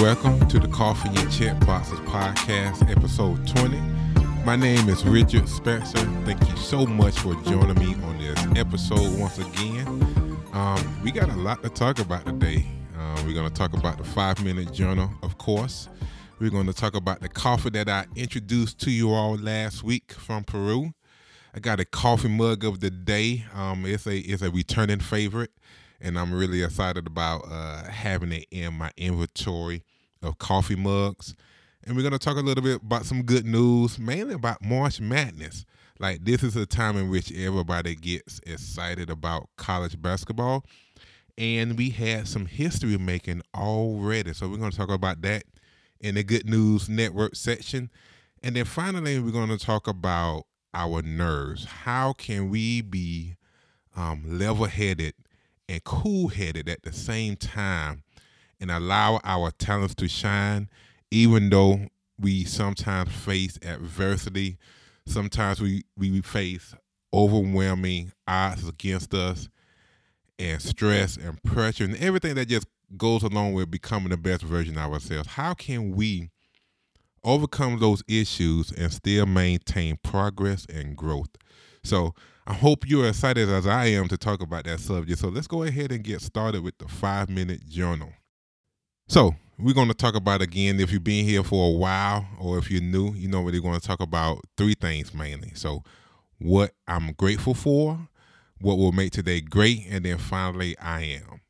welcome to the Coffee and Chat Boxes podcast, episode 20. My name is Richard Spencer. Thank you so much for joining me on this episode once again. Um, we got a lot to talk about today. Uh, we're going to talk about the five minute journal, of course. We're going to talk about the coffee that I introduced to you all last week from Peru. I got a coffee mug of the day. Um, it's a it's a returning favorite and I'm really excited about uh, having it in my inventory of coffee mugs. And we're going to talk a little bit about some good news, mainly about March Madness. Like, this is a time in which everybody gets excited about college basketball. And we had some history making already. So, we're going to talk about that in the Good News Network section. And then finally, we're going to talk about our nerves. How can we be um, level headed and cool headed at the same time and allow our talents to shine, even though we sometimes face adversity. Sometimes we, we face overwhelming odds against us and stress and pressure and everything that just goes along with becoming the best version of ourselves. How can we overcome those issues and still maintain progress and growth? So I hope you're excited as I am to talk about that subject. So let's go ahead and get started with the five minute journal. So we're going to talk about again, if you've been here for a while or if you're new, you know, what we're going to talk about three things mainly. So, what I'm grateful for, what will make today great, and then finally, I am.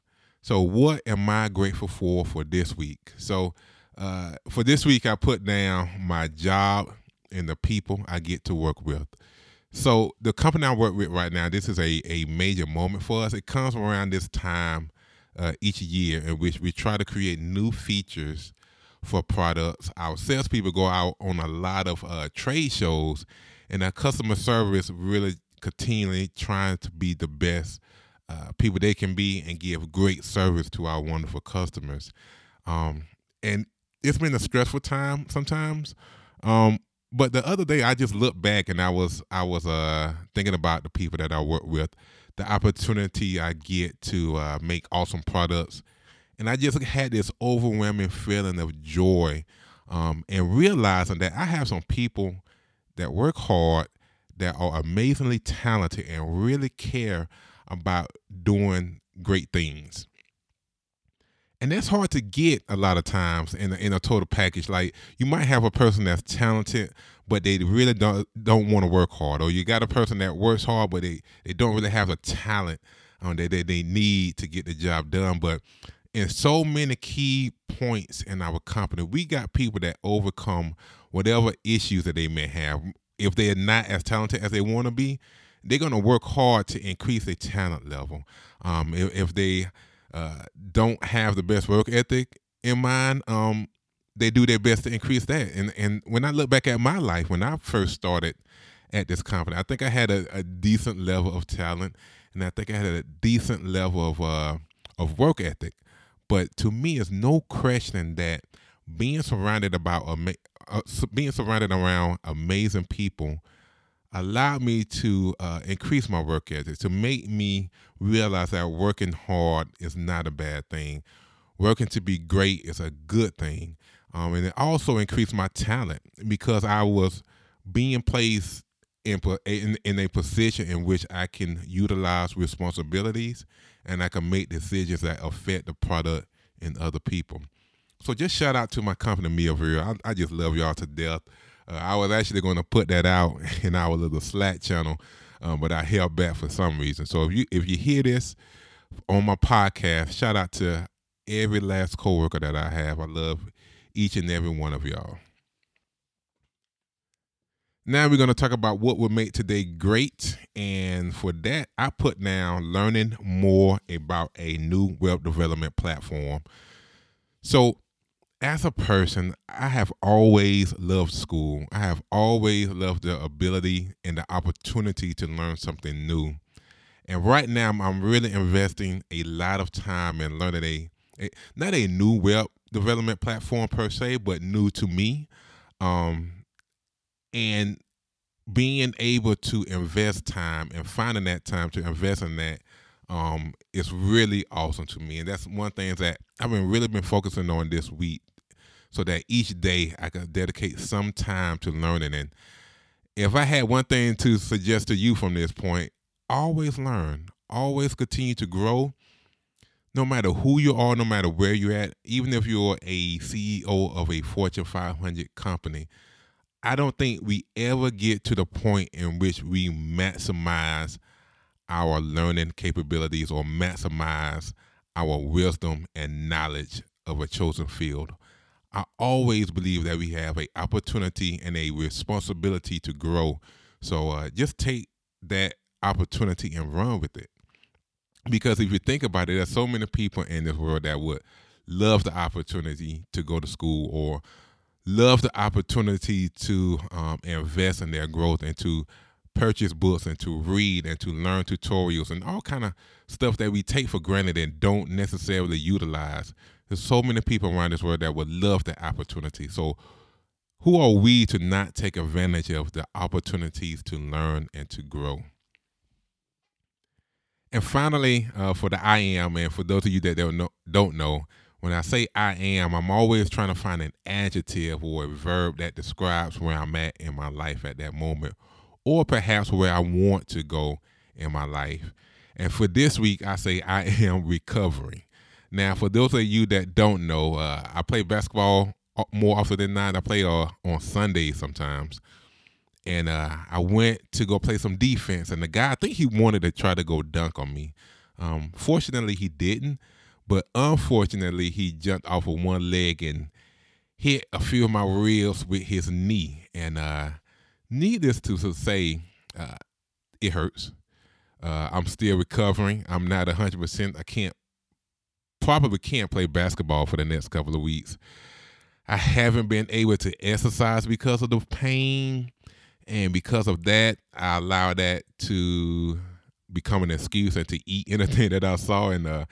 So, what am I grateful for for this week? So, uh, for this week, I put down my job and the people I get to work with. So the company I work with right now, this is a, a major moment for us. It comes around this time uh, each year in which we try to create new features for products. Our salespeople go out on a lot of uh, trade shows, and our customer service really continually trying to be the best uh, people they can be and give great service to our wonderful customers. Um, and it's been a stressful time sometimes. Um, but the other day I just looked back and I was I was uh thinking about the people that I work with, the opportunity I get to uh, make awesome products, and I just had this overwhelming feeling of joy, um, and realizing that I have some people that work hard, that are amazingly talented, and really care about doing great things and that's hard to get a lot of times in a, in a total package. Like you might have a person that's talented, but they really don't don't want to work hard, or you got a person that works hard, but they they don't really have a talent um, that they, they need to get the job done. But in so many key points in our company, we got people that overcome whatever issues that they may have. If they're not as talented as they want to be, they're going to work hard to increase their talent level. Um, if, if they uh, don't have the best work ethic in mind, um, they do their best to increase that. And and when I look back at my life, when I first started at this company, I think I had a, a decent level of talent, and I think I had a decent level of uh, of work ethic. But to me, it's no question that being surrounded about uh, being surrounded around amazing people allowed me to uh, increase my work ethic, to make me realize that working hard is not a bad thing. Working to be great is a good thing. Um, and it also increased my talent because I was being placed in, in, in a position in which I can utilize responsibilities and I can make decisions that affect the product and other people. So just shout out to my company, Mealville. I, I just love y'all to death. Uh, I was actually going to put that out in our little Slack channel, um, but I held back for some reason. So if you if you hear this on my podcast, shout out to every last coworker that I have. I love each and every one of y'all. Now we're going to talk about what would make today great. And for that, I put down learning more about a new web development platform. So as a person, I have always loved school. I have always loved the ability and the opportunity to learn something new. And right now, I'm really investing a lot of time in learning a, a not a new web development platform per se, but new to me. Um, and being able to invest time and finding that time to invest in that um, is really awesome to me. And that's one thing that I've been really been focusing on this week so that each day I could dedicate some time to learning. And if I had one thing to suggest to you from this point, always learn, always continue to grow. No matter who you are, no matter where you're at, even if you're a CEO of a Fortune 500 company, I don't think we ever get to the point in which we maximize our learning capabilities or maximize our wisdom and knowledge of a chosen field. I always believe that we have a opportunity and a responsibility to grow. So uh, just take that opportunity and run with it. Because if you think about it, there's so many people in this world that would love the opportunity to go to school or love the opportunity to um, invest in their growth and to purchase books and to read and to learn tutorials and all kind of stuff that we take for granted and don't necessarily utilize. There's so many people around this world that would love the opportunity. So who are we to not take advantage of the opportunities to learn and to grow? And finally, uh, for the I am, and for those of you that don't know, don't know, when I say I am, I'm always trying to find an adjective or a verb that describes where I'm at in my life at that moment or perhaps where I want to go in my life. And for this week, I say I am recovering. Now, for those of you that don't know, uh, I play basketball uh, more often than not. I play uh, on Sundays sometimes. And uh, I went to go play some defense, and the guy, I think he wanted to try to go dunk on me. Um, fortunately, he didn't, but unfortunately, he jumped off of one leg and hit a few of my ribs with his knee. And uh, Needless to say, uh, it hurts. Uh, I'm still recovering. I'm not 100%. I can't, probably can't play basketball for the next couple of weeks. I haven't been able to exercise because of the pain. And because of that, I allow that to become an excuse and to eat anything that I saw and uh,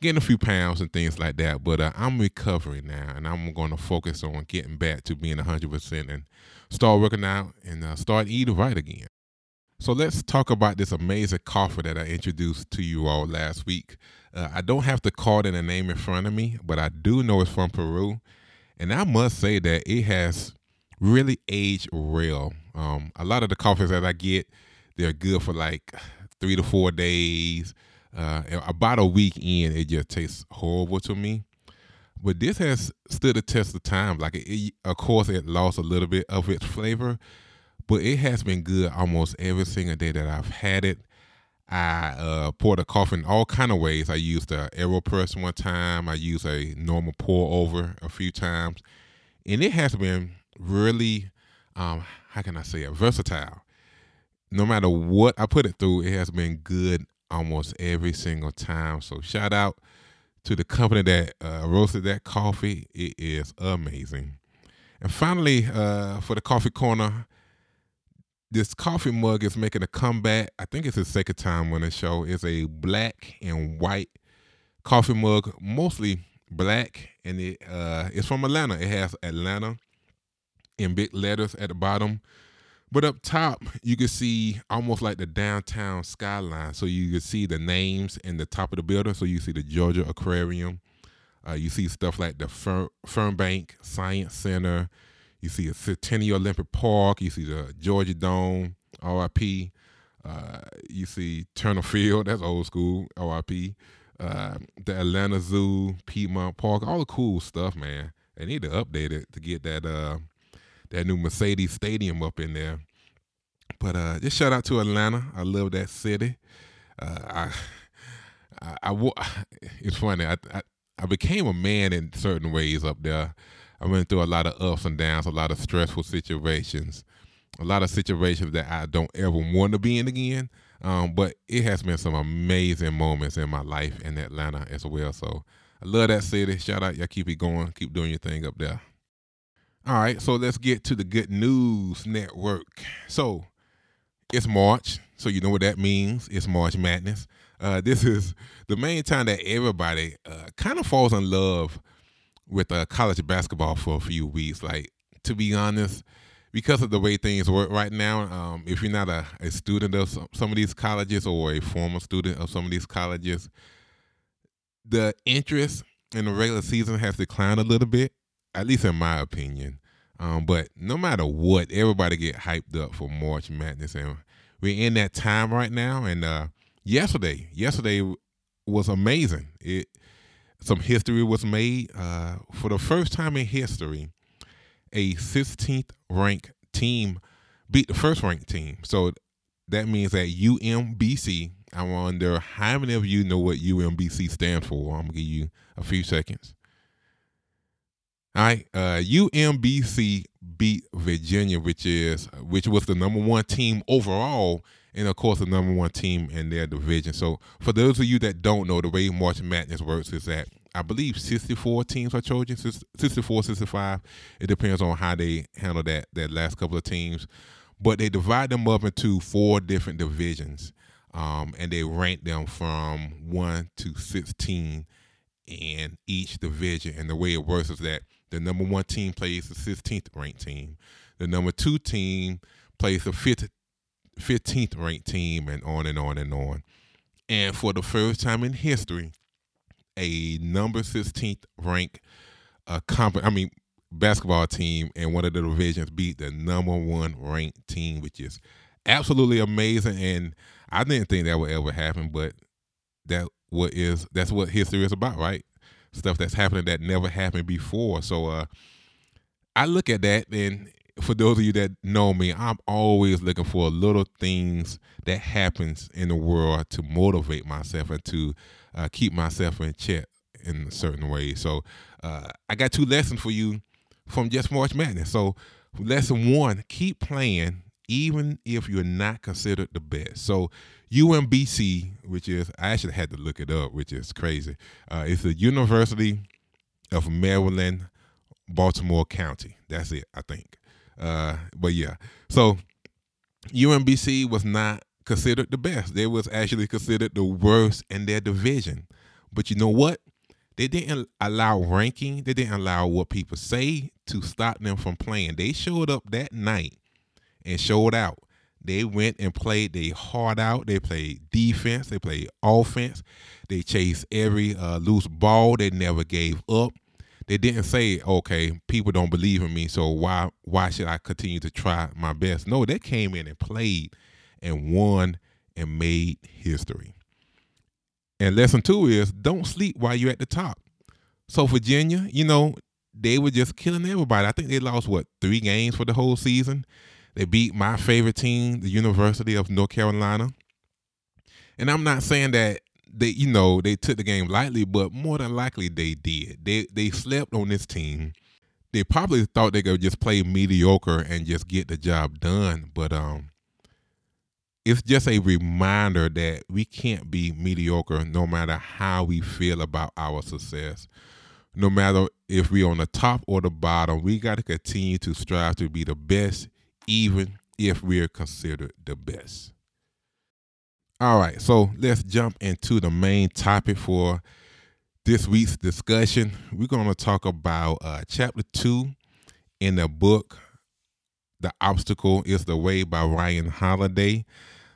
getting a few pounds and things like that. But uh, I'm recovering now, and I'm going to focus on getting back to being 100% and start working out and uh, start eating right again. So let's talk about this amazing coffee that I introduced to you all last week. Uh, I don't have the card and the name in front of me, but I do know it's from Peru. And I must say that it has really aged well. Um, a lot of the coffees that I get, they're good for like three to four days. Uh, about a week in, it just tastes horrible to me. But this has stood the test of time. Like, it, it, of course, it lost a little bit of its flavor, but it has been good almost every single day that I've had it. I uh, poured the coffee in all kind of ways. I used a AeroPress one time. I used a normal pour over a few times, and it has been really, um, how can I say it, versatile. No matter what I put it through, it has been good almost every single time. So shout out to the company that uh, roasted that coffee. It is amazing. And finally, uh, for the coffee corner, this coffee mug is making a comeback. I think it's the second time on the show. It's a black and white coffee mug, mostly black, and it uh, it's from Atlanta. It has Atlanta in big letters at the bottom. But up top, you can see almost like the downtown skyline. So you can see the names in the top of the building. So you see the Georgia Aquarium. Uh, you see stuff like the Fern, Fernbank Science Center. You see a Centennial Olympic Park. You see the Georgia Dome, RIP. Uh, you see Turner Field, that's old school, RIP. Uh, the Atlanta Zoo, Piedmont Park, all the cool stuff, man. They need to update it to get that uh, that new Mercedes Stadium up in there. But uh, just shout out to Atlanta. I love that city. Uh, I, I, I, it's funny. I, I, I became a man in certain ways up there. I went through a lot of ups and downs, a lot of stressful situations, a lot of situations that I don't ever want to be in again. Um, but it has been some amazing moments in my life in Atlanta as well. So I love that city. Shout out, y'all keep it going, keep doing your thing up there. All right, so let's get to the good news network. So it's March, so you know what that means. It's March Madness. Uh, this is the main time that everybody uh, kind of falls in love with uh, college basketball for a few weeks. Like to be honest, because of the way things work right now, um, if you're not a, a student of some, some of these colleges or a former student of some of these colleges, the interest in the regular season has declined a little bit. at least in my opinion. Um, but no matter what, everybody get hyped up for March Madness, and we're in that time right now. And uh, yesterday, yesterday was amazing. It some history was made uh, for the first time in history. A 16th ranked team beat the first ranked team. So that means that UMBC. I wonder how many of you know what UMBC stands for. I'm gonna give you a few seconds. All right, uh, UMBC beat Virginia, which is which was the number one team overall, and of course the number one team in their division. So for those of you that don't know, the way March Madness works is that I believe 64 teams are chosen, 64, 65. It depends on how they handle that that last couple of teams, but they divide them up into four different divisions, um, and they rank them from one to 16 in each division. And the way it works is that the number one team plays the 16th ranked team. The number two team plays the 15th ranked team, and on and on and on. And for the first time in history, a number 16th ranked uh, comp- I mean, basketball team in one of the divisions beat the number one ranked team, which is absolutely amazing. And I didn't think that would ever happen, but that what is that's what history is about, right? stuff that's happening that never happened before. So uh, I look at that, and for those of you that know me, I'm always looking for little things that happens in the world to motivate myself and to uh, keep myself in check in a certain way. So uh, I got two lessons for you from just March Madness. So lesson one: keep playing even if you're not considered the best. So UMBC, which is I actually had to look it up, which is crazy. Uh, it's the University of Maryland, Baltimore County. That's it, I think. Uh, but yeah, so UMBC was not considered the best. They was actually considered the worst in their division. But you know what? They didn't allow ranking. They didn't allow what people say to stop them from playing. They showed up that night and showed out. They went and played they hard out. They played defense. They played offense. They chased every uh, loose ball. They never gave up. They didn't say, "Okay, people don't believe in me, so why why should I continue to try my best?" No, they came in and played and won and made history. And lesson two is don't sleep while you're at the top. So Virginia, you know, they were just killing everybody. I think they lost what three games for the whole season. They beat my favorite team, the University of North Carolina. And I'm not saying that they, you know, they took the game lightly, but more than likely they did. They they slept on this team. They probably thought they could just play mediocre and just get the job done, but um it's just a reminder that we can't be mediocre no matter how we feel about our success. No matter if we're on the top or the bottom, we got to continue to strive to be the best even if we're considered the best. All right, so let's jump into the main topic for this week's discussion. We're going to talk about uh, chapter two in the book, The Obstacle is the Way by Ryan Holiday.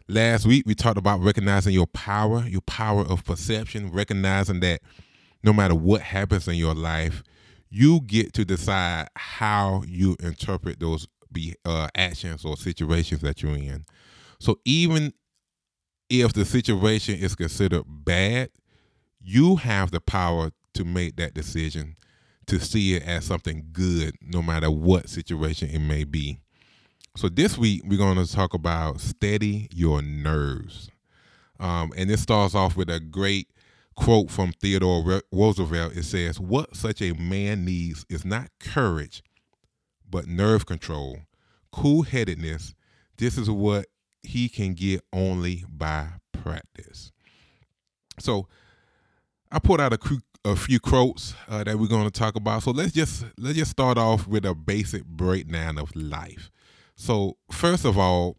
Last week, we talked about recognizing your power, your power of perception, recognizing that no matter what happens in your life, you get to decide how you interpret those be uh, actions or situations that you're in. So even if the situation is considered bad, you have the power to make that decision to see it as something good, no matter what situation it may be. So this week we're going to talk about steady your nerves, um, and this starts off with a great quote from Theodore Roosevelt. It says, "What such a man needs is not courage, but nerve control, cool headedness. This is what he can get only by practice. So I put out a, a few quotes uh, that we're going to talk about. So let's just let's just start off with a basic breakdown of life. So first of all,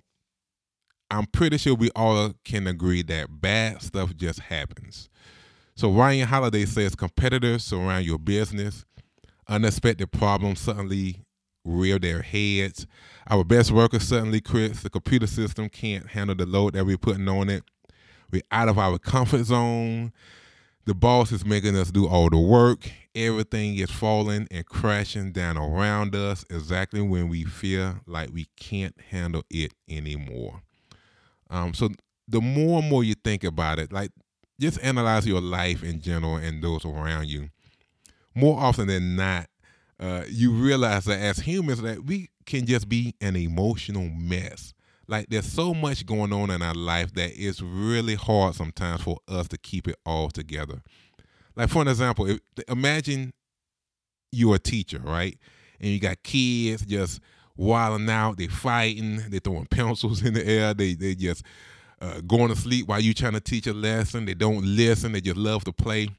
I'm pretty sure we all can agree that bad stuff just happens. So Ryan Holiday says competitors surround your business. Unexpected problems suddenly rear their heads. Our best workers suddenly quit. The computer system can't handle the load that we're putting on it. We're out of our comfort zone. The boss is making us do all the work. Everything is falling and crashing down around us exactly when we feel like we can't handle it anymore. Um, so the more and more you think about it, like just analyze your life in general and those around you. More often than not, uh, you realize that as humans that we can just be an emotional mess. Like there's so much going on in our life that it's really hard sometimes for us to keep it all together. Like for an example, if, imagine you're a teacher, right? And you got kids just wilding out, They're fighting, They're throwing pencils in the air, they they just uh, going to sleep while you trying to teach a lesson. They don't listen, they just love to play.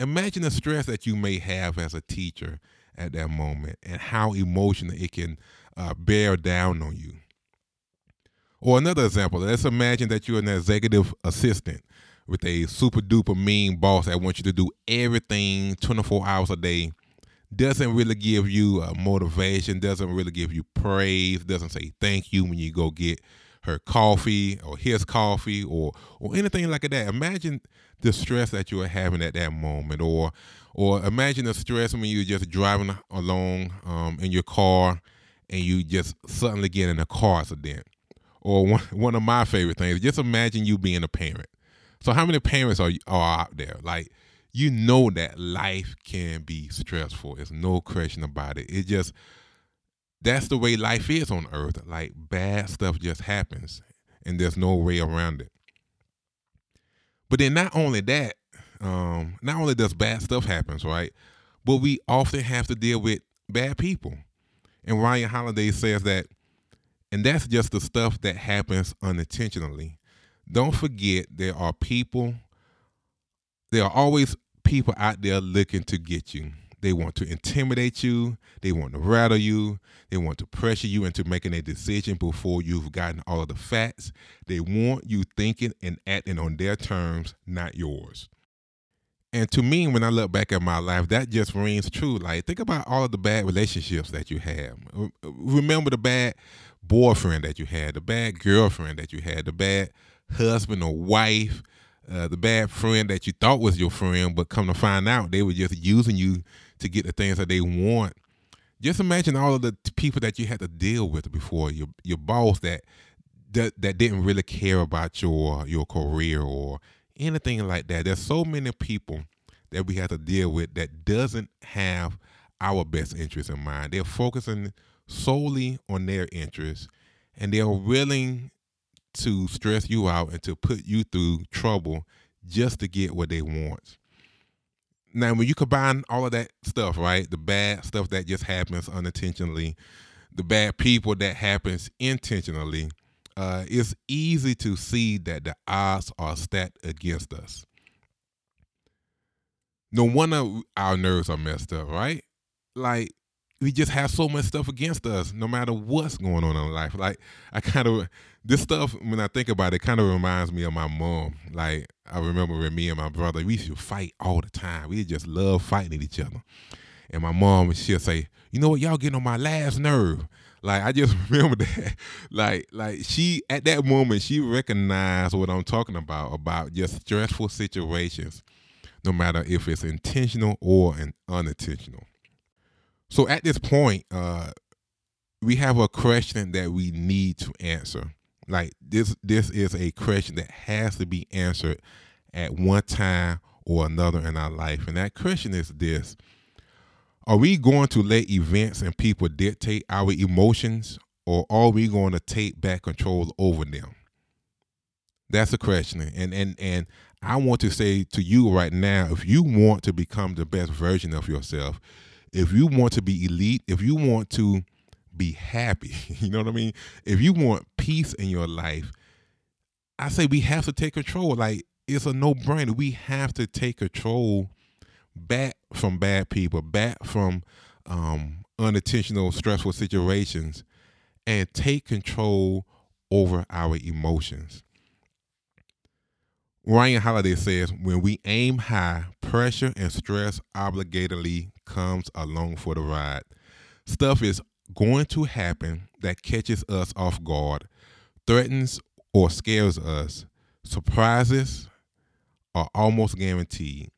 Imagine the stress that you may have as a teacher at that moment and how emotional it can uh, bear down on you. Or another example, let's imagine that you're an executive assistant with a super duper mean boss that wants you to do everything 24 hours a day, doesn't really give you uh, motivation, doesn't really give you praise, doesn't say thank you when you go get her coffee or his coffee or or anything like that. Imagine the stress that you are having at that moment, or or imagine the stress when you're just driving along um, in your car and you just suddenly get in a car accident. Or one, one of my favorite things, just imagine you being a parent. So how many parents are are out there? Like you know that life can be stressful. There's no question about it. It just that's the way life is on earth. Like bad stuff just happens and there's no way around it. But then not only that, um, not only does bad stuff happens, right? But we often have to deal with bad people. And Ryan Holiday says that, and that's just the stuff that happens unintentionally. Don't forget there are people, there are always people out there looking to get you. They want to intimidate you, they want to rattle you, they want to pressure you into making a decision before you've gotten all of the facts. They want you thinking and acting on their terms, not yours. And to me, when I look back at my life, that just rings true. Like, think about all of the bad relationships that you have. Remember the bad boyfriend that you had, the bad girlfriend that you had, the bad husband or wife, uh, the bad friend that you thought was your friend, but come to find out they were just using you to get the things that they want. Just imagine all of the people that you had to deal with before your your boss that that, that didn't really care about your your career or anything like that. There's so many people that we have to deal with that doesn't have our best interest in mind. They're focusing solely on their interests and they're willing to stress you out and to put you through trouble just to get what they want. Now, when you combine all of that stuff, right, the bad stuff that just happens unintentionally, the bad people that happens intentionally, uh, it's easy to see that the odds are stacked against us. No wonder our nerves are messed up, right? Like we just have so much stuff against us, no matter what's going on in life. Like I kind of this stuff when I think about it, kind of reminds me of my mom. Like I remember when me and my brother we used to fight all the time. We just love fighting each other. And my mom, she'll say, "You know what? Y'all getting on my last nerve." Like I just remember that. Like like she at that moment she recognized what I'm talking about about just stressful situations, no matter if it's intentional or an unintentional. So at this point, uh, we have a question that we need to answer. Like this this is a question that has to be answered at one time or another in our life. And that question is this are we going to let events and people dictate our emotions, or are we going to take back control over them? That's the question. And and and I want to say to you right now, if you want to become the best version of yourself, if you want to be elite, if you want to be happy, you know what I mean? If you want peace in your life, I say we have to take control. Like it's a no-brainer. We have to take control back from bad people, back from um, unintentional, stressful situations, and take control over our emotions. Ryan Holiday says, when we aim high, pressure and stress obligatedly comes along for the ride. Stuff is going to happen that catches us off guard, threatens or scares us, surprises, are almost guaranteed.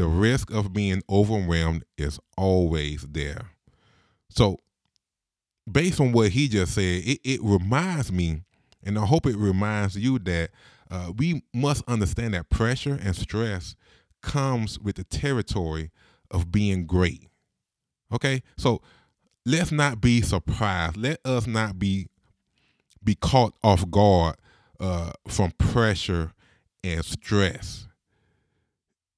The risk of being overwhelmed is always there. So, based on what he just said, it, it reminds me, and I hope it reminds you that uh, we must understand that pressure and stress comes with the territory of being great. Okay, so let's not be surprised. Let us not be be caught off guard uh, from pressure and stress.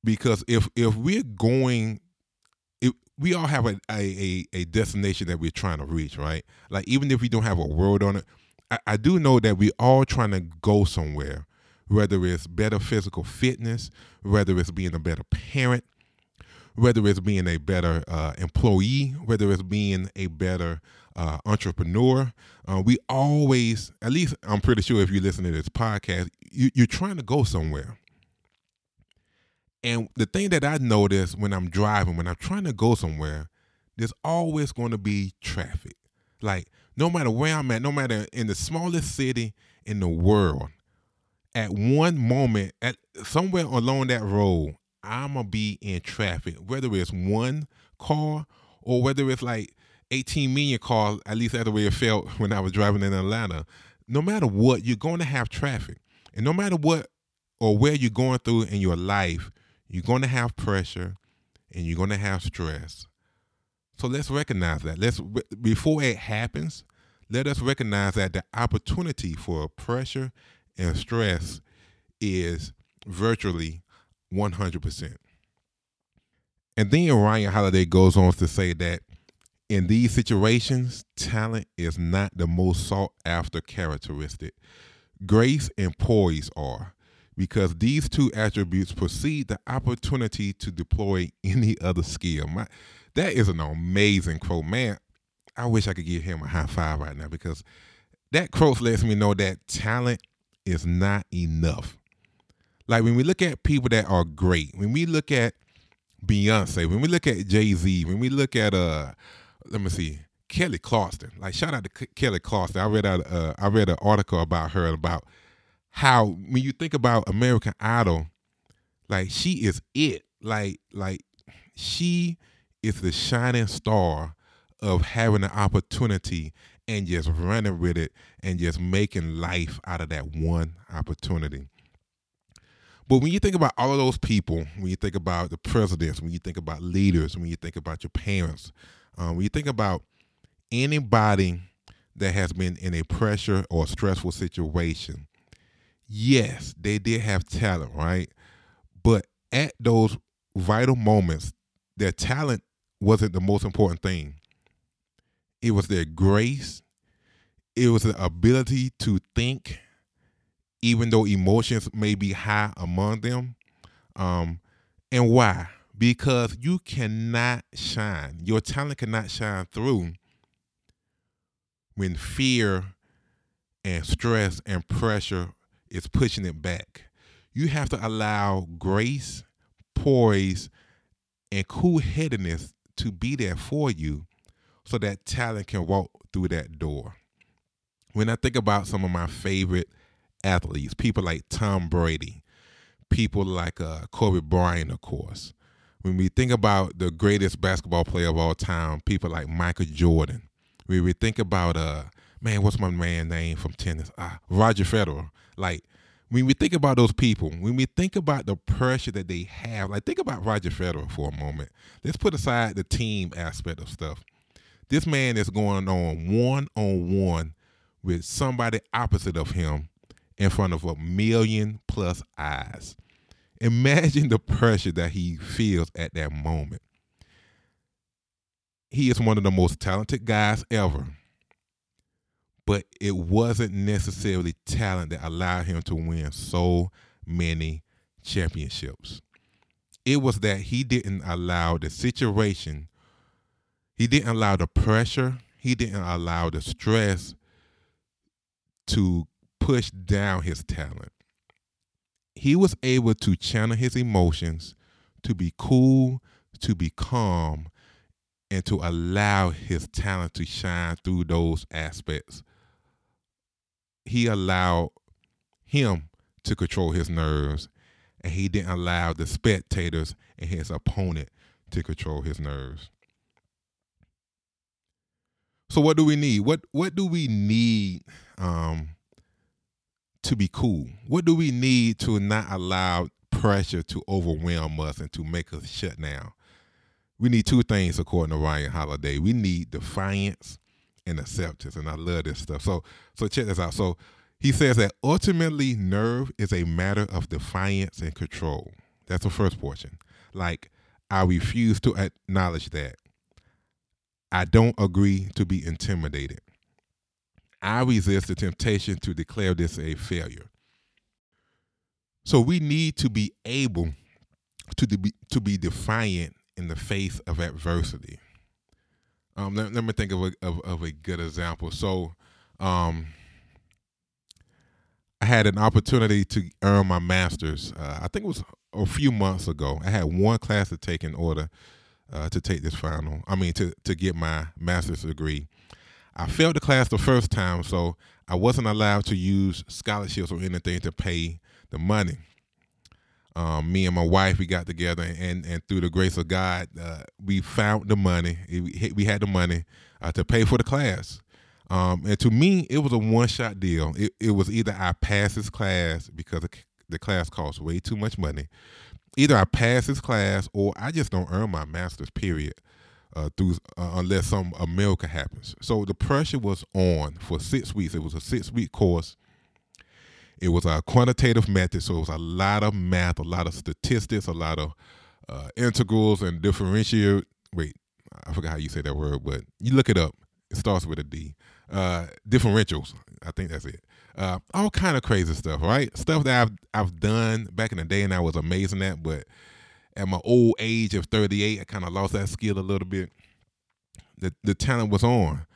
Because if if we're going, if we all have a, a a destination that we're trying to reach, right? Like even if we don't have a word on it, I, I do know that we all trying to go somewhere. Whether it's better physical fitness, whether it's being a better parent, whether it's being a better uh, employee, whether it's being a better uh, entrepreneur. Uh, we always, at least I'm pretty sure if you listen to this podcast, you, you're trying to go somewhere. And the thing that I notice when I'm driving, when I'm trying to go somewhere, there's always going to be traffic. Like, no matter where I'm at, no matter in the smallest city in the world, at one moment, at somewhere along that road, I'm gonna be in traffic, whether it's one car or whether it's like 18 million cars. At least that's the way it felt when I was driving in Atlanta. No matter what, you're going to have traffic, and no matter what or where you're going through in your life, you're going to have pressure and you're going to have stress. So let's recognize that. Let's before it happens, let us recognize that the opportunity for pressure and stress is virtually 100%. And then Ryan Holiday goes on to say that in these situations, talent is not the most sought after characteristic. Grace and poise are, because these two attributes precede the opportunity to deploy any other skill. My, that is an amazing quote. Man, I wish I could give him a high five right now because that quote lets me know that talent is not enough. Like when we look at people that are great, when we look at Beyonce, when we look at Jay Z, when we look at uh, let me see, Kelly Clarkson. Like shout out to Kelly Clarkson. I read out uh, I read an article about her about how when you think about American Idol, like she is it. Like like she is the shining star of having an opportunity and just running with it and just making life out of that one opportunity. But when you think about all of those people, when you think about the presidents, when you think about leaders, when you think about your parents, um, when you think about anybody that has been in a pressure or stressful situation, yes, they did have talent, right? But at those vital moments, their talent wasn't the most important thing. It was their grace, it was the ability to think even though emotions may be high among them. Um, and why? Because you cannot shine. Your talent cannot shine through when fear and stress and pressure is pushing it back. You have to allow grace, poise, and cool headedness to be there for you so that talent can walk through that door. When I think about some of my favorite athletes, people like Tom Brady, people like uh, Kobe Bryant, of course. When we think about the greatest basketball player of all time, people like Michael Jordan. When we think about uh man, what's my man name from tennis? Ah, Roger Federer. Like when we think about those people, when we think about the pressure that they have, like think about Roger Federer for a moment. Let's put aside the team aspect of stuff. This man is going on one on one with somebody opposite of him in front of a million plus eyes. Imagine the pressure that he feels at that moment. He is one of the most talented guys ever, but it wasn't necessarily talent that allowed him to win so many championships. It was that he didn't allow the situation, he didn't allow the pressure, he didn't allow the stress to push down his talent. He was able to channel his emotions, to be cool, to be calm, and to allow his talent to shine through those aspects. He allowed him to control his nerves and he didn't allow the spectators and his opponent to control his nerves. So what do we need? What what do we need um, to be cool? What do we need to not allow pressure to overwhelm us and to make us shut down? We need two things according to Ryan Holiday. We need defiance and acceptance, and I love this stuff. So so check this out. So he says that ultimately nerve is a matter of defiance and control. That's the first portion. Like I refuse to acknowledge that. I don't agree to be intimidated. I resist the temptation to declare this a failure. So we need to be able to be, to be defiant in the face of adversity. Um, let, let, me think of a, of, of a good example. So, um, I had an opportunity to earn my master's. Uh, I think it was a few months ago. I had one class to take in order uh, to take this final. I mean, to to get my master's degree. I failed the class the first time, so I wasn't allowed to use scholarships or anything to pay the money. Um, me and my wife, we got together, and and through the grace of God, uh, we found the money. We had the money uh, to pay for the class. Um, and to me, it was a one shot deal. It, it was either I pass this class because the class costs way too much money, either I pass this class or I just don't earn my master's. Period. Uh, through uh, unless some miracle happens. So the pressure was on for six weeks. It was a six week course. It was a quantitative method, so it was a lot of math, a lot of statistics, a lot of uh, integrals and differential. Wait, I forgot how you say that word, but you look it up. It starts with a D. Uh, differentials. I think that's it uh, all kind of crazy stuff, right? Stuff that I've I've done back in the day and I was amazing at, but at my old age of 38, I kind of lost that skill a little bit. The the talent was on,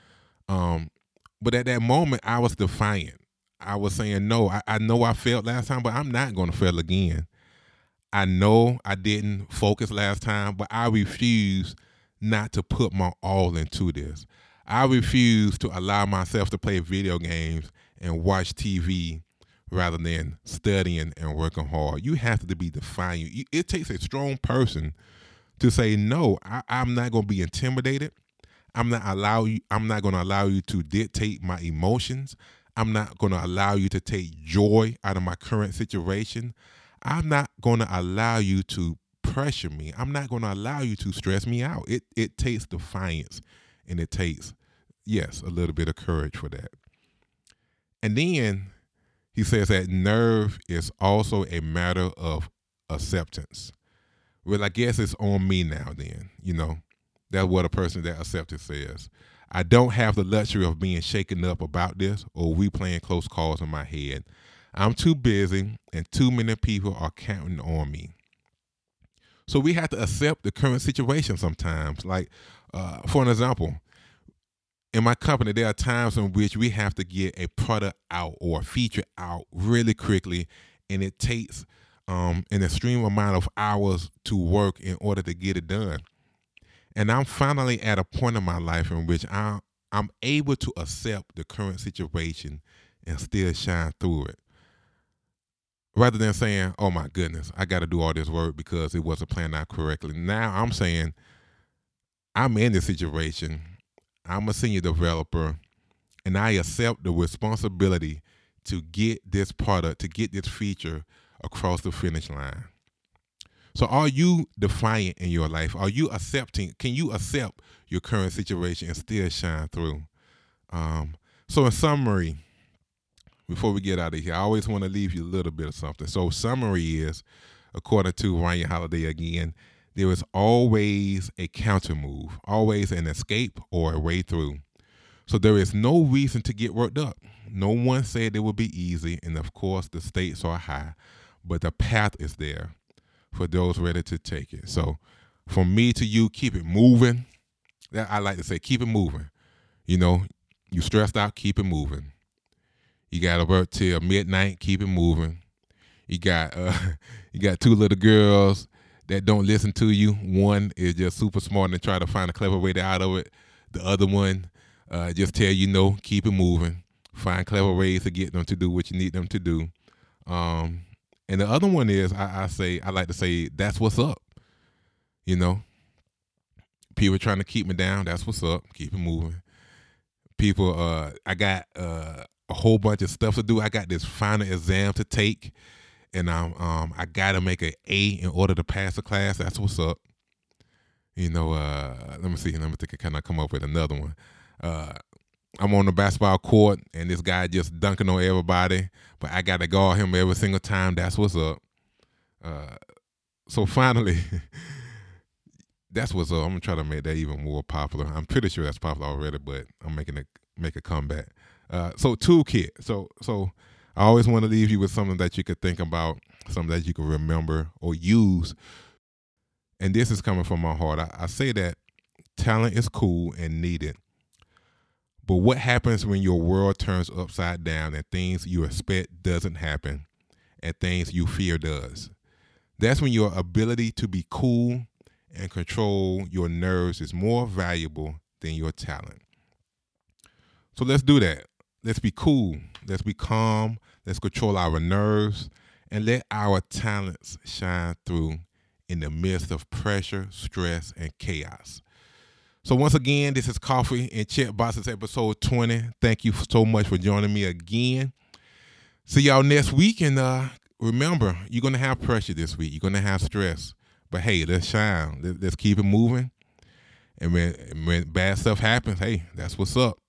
um, but at that moment, I was defiant. I was saying, no, I, I know I failed last time, but I'm not going to fail again. I know I didn't focus last time, but I refuse not to put my all into this. I refuse to allow myself to play video games and watch TV rather than studying and working hard. You have to be defiant. It takes a strong person to say no. I, am not going to be intimidated. I'm not allow you. I'm not going to allow you to dictate my emotions. I'm not going to allow you to take joy out of my current situation. I'm not going to allow you to pressure me. I'm not going to allow you to stress me out. It it takes defiance, and it takes yes a little bit of courage for that. And then he says that nerve is also a matter of acceptance. Well, I guess it's on me now, then, you know. That's what a person that acceptance says. I don't have the luxury of being shaken up about this or we playing close calls in my head. I'm too busy and too many people are counting on me. So we have to accept the current situation sometimes. Like, uh, for an example, in my company, there are times in which we have to get a product out or a feature out really quickly, and it takes um, an extreme amount of hours to work in order to get it done. And I'm finally at a point in my life in which I, I'm able to accept the current situation and still shine through it. Rather than saying, oh my goodness, I got to do all this work because it wasn't planned out correctly. Now I'm saying, I'm in this situation I'm a senior developer and I accept the responsibility to get this product, to get this feature across the finish line. So are you defiant in your life? Are you accepting? Can you accept your current situation and still shine through? Um, so in summary, before we get out of here, I always want to leave you a little bit of something. So summary is, according to Ryan Holiday again, there is always a counter move, always an escape or a way through. So there is no reason to get worked up. No one said it would be easy, and of course, the stakes are high, but the path is there for those ready to take it. So, from me to you, keep it moving. That I like to say, keep it moving. You know, you stressed out, keep it moving. You got to work till midnight, keep it moving. You got uh, you got two little girls that don't listen to you. One is just super smart and try to find a clever way to out of it. The other one uh, just tell you no, keep it moving. Find clever ways to get them to do what you need them to do. Um, And the other one is I, I say I like to say that's what's up. You know, people trying to keep me down. That's what's up. Keep it moving. People, uh, I got uh, a whole bunch of stuff to do. I got this final exam to take, and I'm um, I gotta make an A in order to pass the class. That's what's up. You know, uh, let me see. Let me think. I kind of come up with another one. Uh, I'm on the basketball court and this guy just dunking on everybody, but I got to guard him every single time. That's what's up. Uh, so finally, that's what's up. I'm gonna try to make that even more popular. I'm pretty sure that's popular already, but I'm making it make a comeback. Uh, so toolkit. So so I always want to leave you with something that you could think about, something that you can remember or use. And this is coming from my heart. I, I say that talent is cool and needed but what happens when your world turns upside down and things you expect doesn't happen and things you fear does? That's when your ability to be cool and control your nerves is more valuable than your talent. So let's do that. Let's be cool. Let's be calm. Let's control our nerves and let our talents shine through in the midst of pressure, stress, and chaos. So once again, this is Coffee and Check Boxes episode 20. Thank you so much for joining me again. See y'all next week. And uh, remember, you're going to have pressure this week. You're going to have stress. But hey, let's shine. Let's keep it moving. And when, when bad stuff happens, hey, that's what's up.